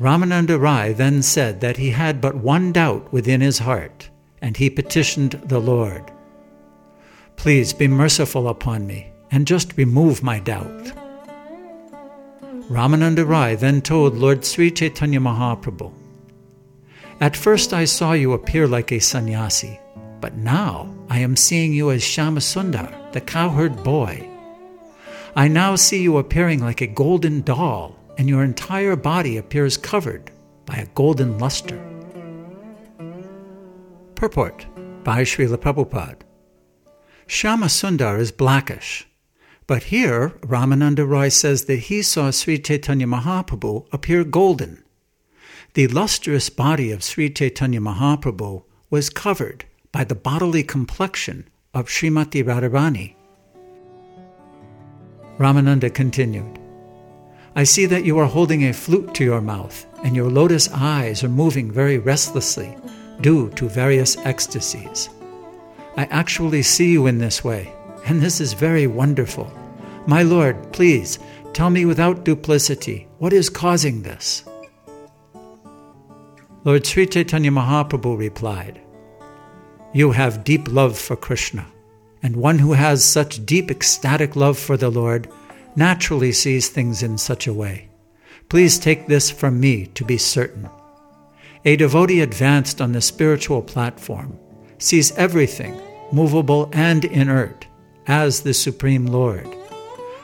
Ramananda Rai then said that he had but one doubt within his heart, and he petitioned the Lord. Please be merciful upon me and just remove my doubt. Ramananda Rai then told Lord Sri Chaitanya Mahaprabhu, At first I saw you appear like a sannyasi, but now I am seeing you as Shyamasundar, the cowherd boy. I now see you appearing like a golden doll, and your entire body appears covered by a golden luster. Purport by Srila Prabhupada Shyamasundar is blackish, but here, Ramananda Roy says that he saw Sri Chaitanya Mahaprabhu appear golden. The lustrous body of Sri Chaitanya Mahaprabhu was covered by the bodily complexion of Srimati Radharani. Ramananda continued, I see that you are holding a flute to your mouth, and your lotus eyes are moving very restlessly due to various ecstasies. I actually see you in this way, and this is very wonderful. My Lord, please tell me without duplicity what is causing this. Lord Sri Chaitanya Mahaprabhu replied, You have deep love for Krishna, and one who has such deep ecstatic love for the Lord naturally sees things in such a way. Please take this from me to be certain. A devotee advanced on the spiritual platform sees everything, movable and inert, as the Supreme Lord.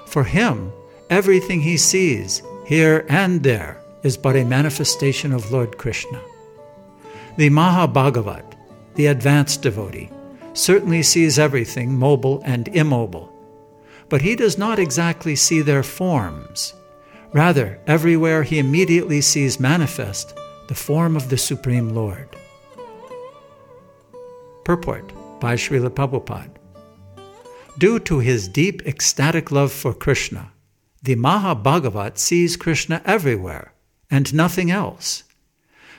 For him, everything he sees, here and there, is but a manifestation of Lord Krishna. The Mahabhagavat, the advanced devotee, certainly sees everything mobile and immobile, but he does not exactly see their forms. Rather, everywhere he immediately sees manifest the form of the Supreme Lord. Purport by Srila Prabhupada Due to his deep ecstatic love for Krishna, the Mahabhagavat sees Krishna everywhere and nothing else.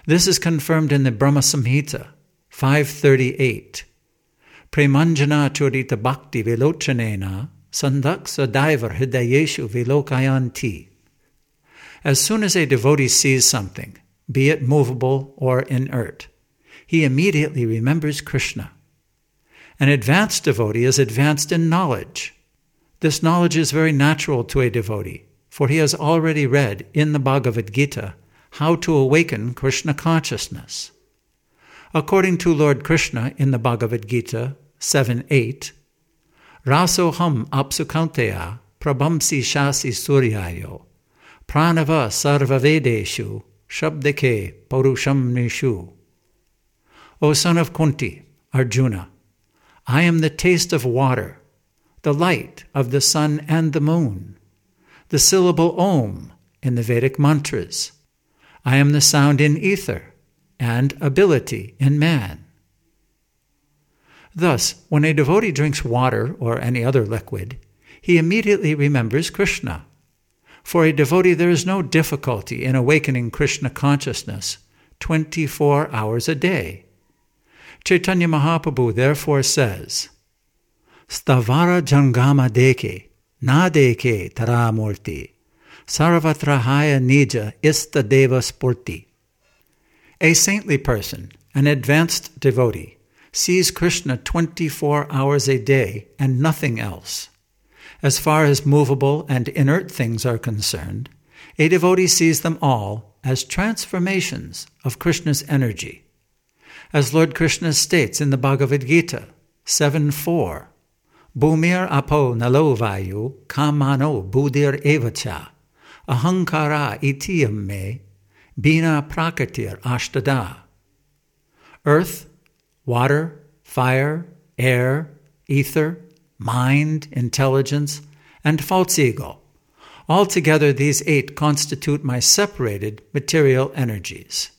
This is confirmed in the Brahma Samhita 538. Premanjana Churita Bhakti Vilochanena Sandak Sadaivar Hridayeshu Vilokayanti. As soon as a devotee sees something, be it movable or inert, he immediately remembers Krishna. An advanced devotee is advanced in knowledge. This knowledge is very natural to a devotee, for he has already read in the Bhagavad Gita how to awaken Krishna consciousness. According to Lord Krishna in the Bhagavad Gita 7 8, Rasoham apsukanteya prabhamsi shasi suryayo pranava sarvavedeshu shabdeke paurusham nrishu. O son of Kunti, Arjuna, I am the taste of water, the light of the sun and the moon, the syllable Om in the Vedic mantras. I am the sound in ether and ability in man. Thus, when a devotee drinks water or any other liquid, he immediately remembers Krishna. For a devotee, there is no difficulty in awakening Krishna consciousness 24 hours a day. Chaitanya Mahaprabhu therefore says, Sthavara Jangama Dekhe, Na Dekhe Taramurti, Sarvatrahaya Nija Ista Deva Sphurti. A saintly person, an advanced devotee, sees Krishna 24 hours a day and nothing else. As far as movable and inert things are concerned, a devotee sees them all as transformations of Krishna's energy as Lord Krishna states in the Bhagavad Gita 7 4. Bhumir apo nalo vayu kamano buddhir evacha ahankara itiyam me bhinna prakritir ashtadha. Earth, water, fire, air, ether, mind, intelligence, and false ego. Altogether, these eight constitute my separated material energies.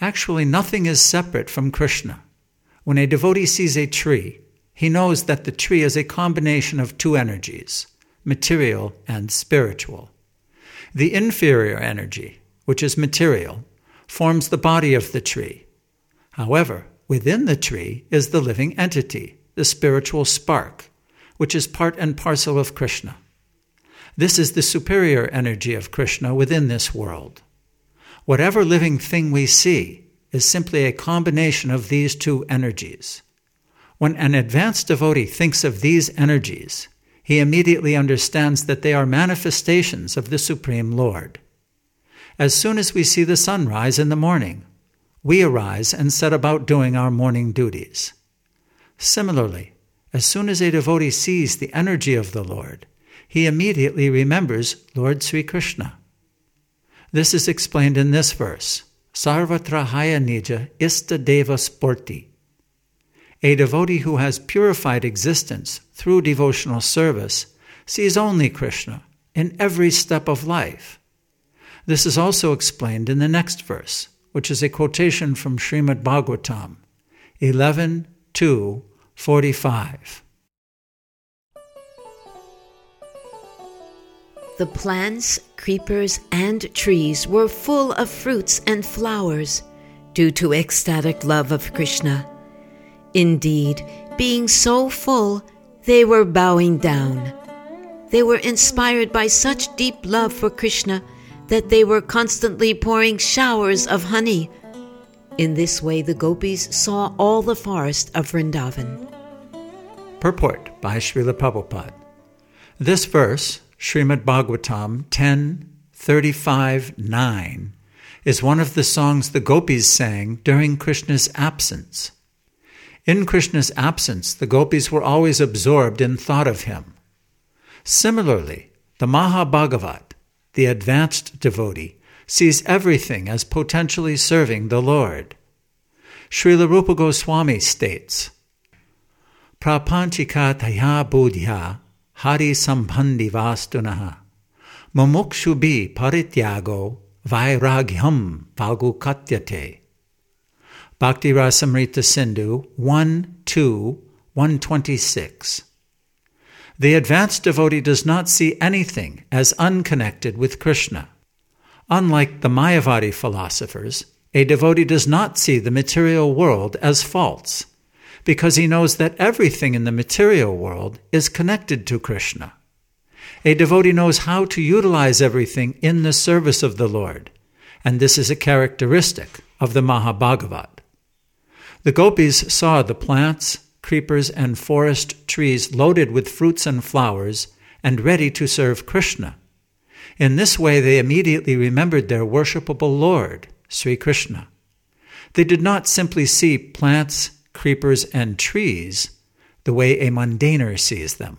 Actually, nothing is separate from Krishna. When a devotee sees a tree, he knows that the tree is a combination of two energies, material and spiritual. The inferior energy, which is material, forms the body of the tree. However, within the tree is the living entity, the spiritual spark, which is part and parcel of Krishna. This is the superior energy of Krishna within this world. Whatever living thing we see is simply a combination of these two energies. When an advanced devotee thinks of these energies, he immediately understands that they are manifestations of the Supreme Lord. As soon as we see the sun rise in the morning, we arise and set about doing our morning duties. Similarly, as soon as a devotee sees the energy of the Lord, he immediately remembers Lord Sri Krishna. This is explained in this verse Sarvatrahaya Nija Ista Deva Sphurti. A devotee who has purified existence through devotional service sees only Krishna in every step of life. This is also explained in the next verse, which is a quotation from Srimad Bhagavatam 11 2 45. The plants, creepers, and trees were full of fruits and flowers due to ecstatic love of Krishna. Indeed, being so full, they were bowing down. They were inspired by such deep love for Krishna that they were constantly pouring showers of honey. In this way, the gopis saw all the forest of Vrindavan. Purport by Srila Prabhupada. This verse, Srimad Bhagavatam 10 35 9, is one of the songs the gopis sang during Krishna's absence. In Krishna's absence, the gopis were always absorbed in thought of him. Similarly, the Mahabhagavat, the advanced devotee, sees everything as potentially serving the Lord. Srila Rupa Goswami states, prapanchikataya buddhya hari sambandhi vastunaha mumukshubhi parityago vairagyam valgukatyate. Bhakti Rasamrita Sindhu 1 2 126. The advanced devotee does not see anything as unconnected with Krishna. Unlike the Mayavadi philosophers, a devotee does not see the material world as false because he knows that everything in the material world is connected to Krishna. A devotee knows how to utilize everything in the service of the Lord, and this is a characteristic of the Mahabhagavat. The gopis saw the plants, creepers, and forest trees loaded with fruits and flowers and ready to serve Krishna. In this way, they immediately remembered their worshipable Lord, Sri Krishna. They did not simply see plants, creepers, and trees the way a mundaner sees them.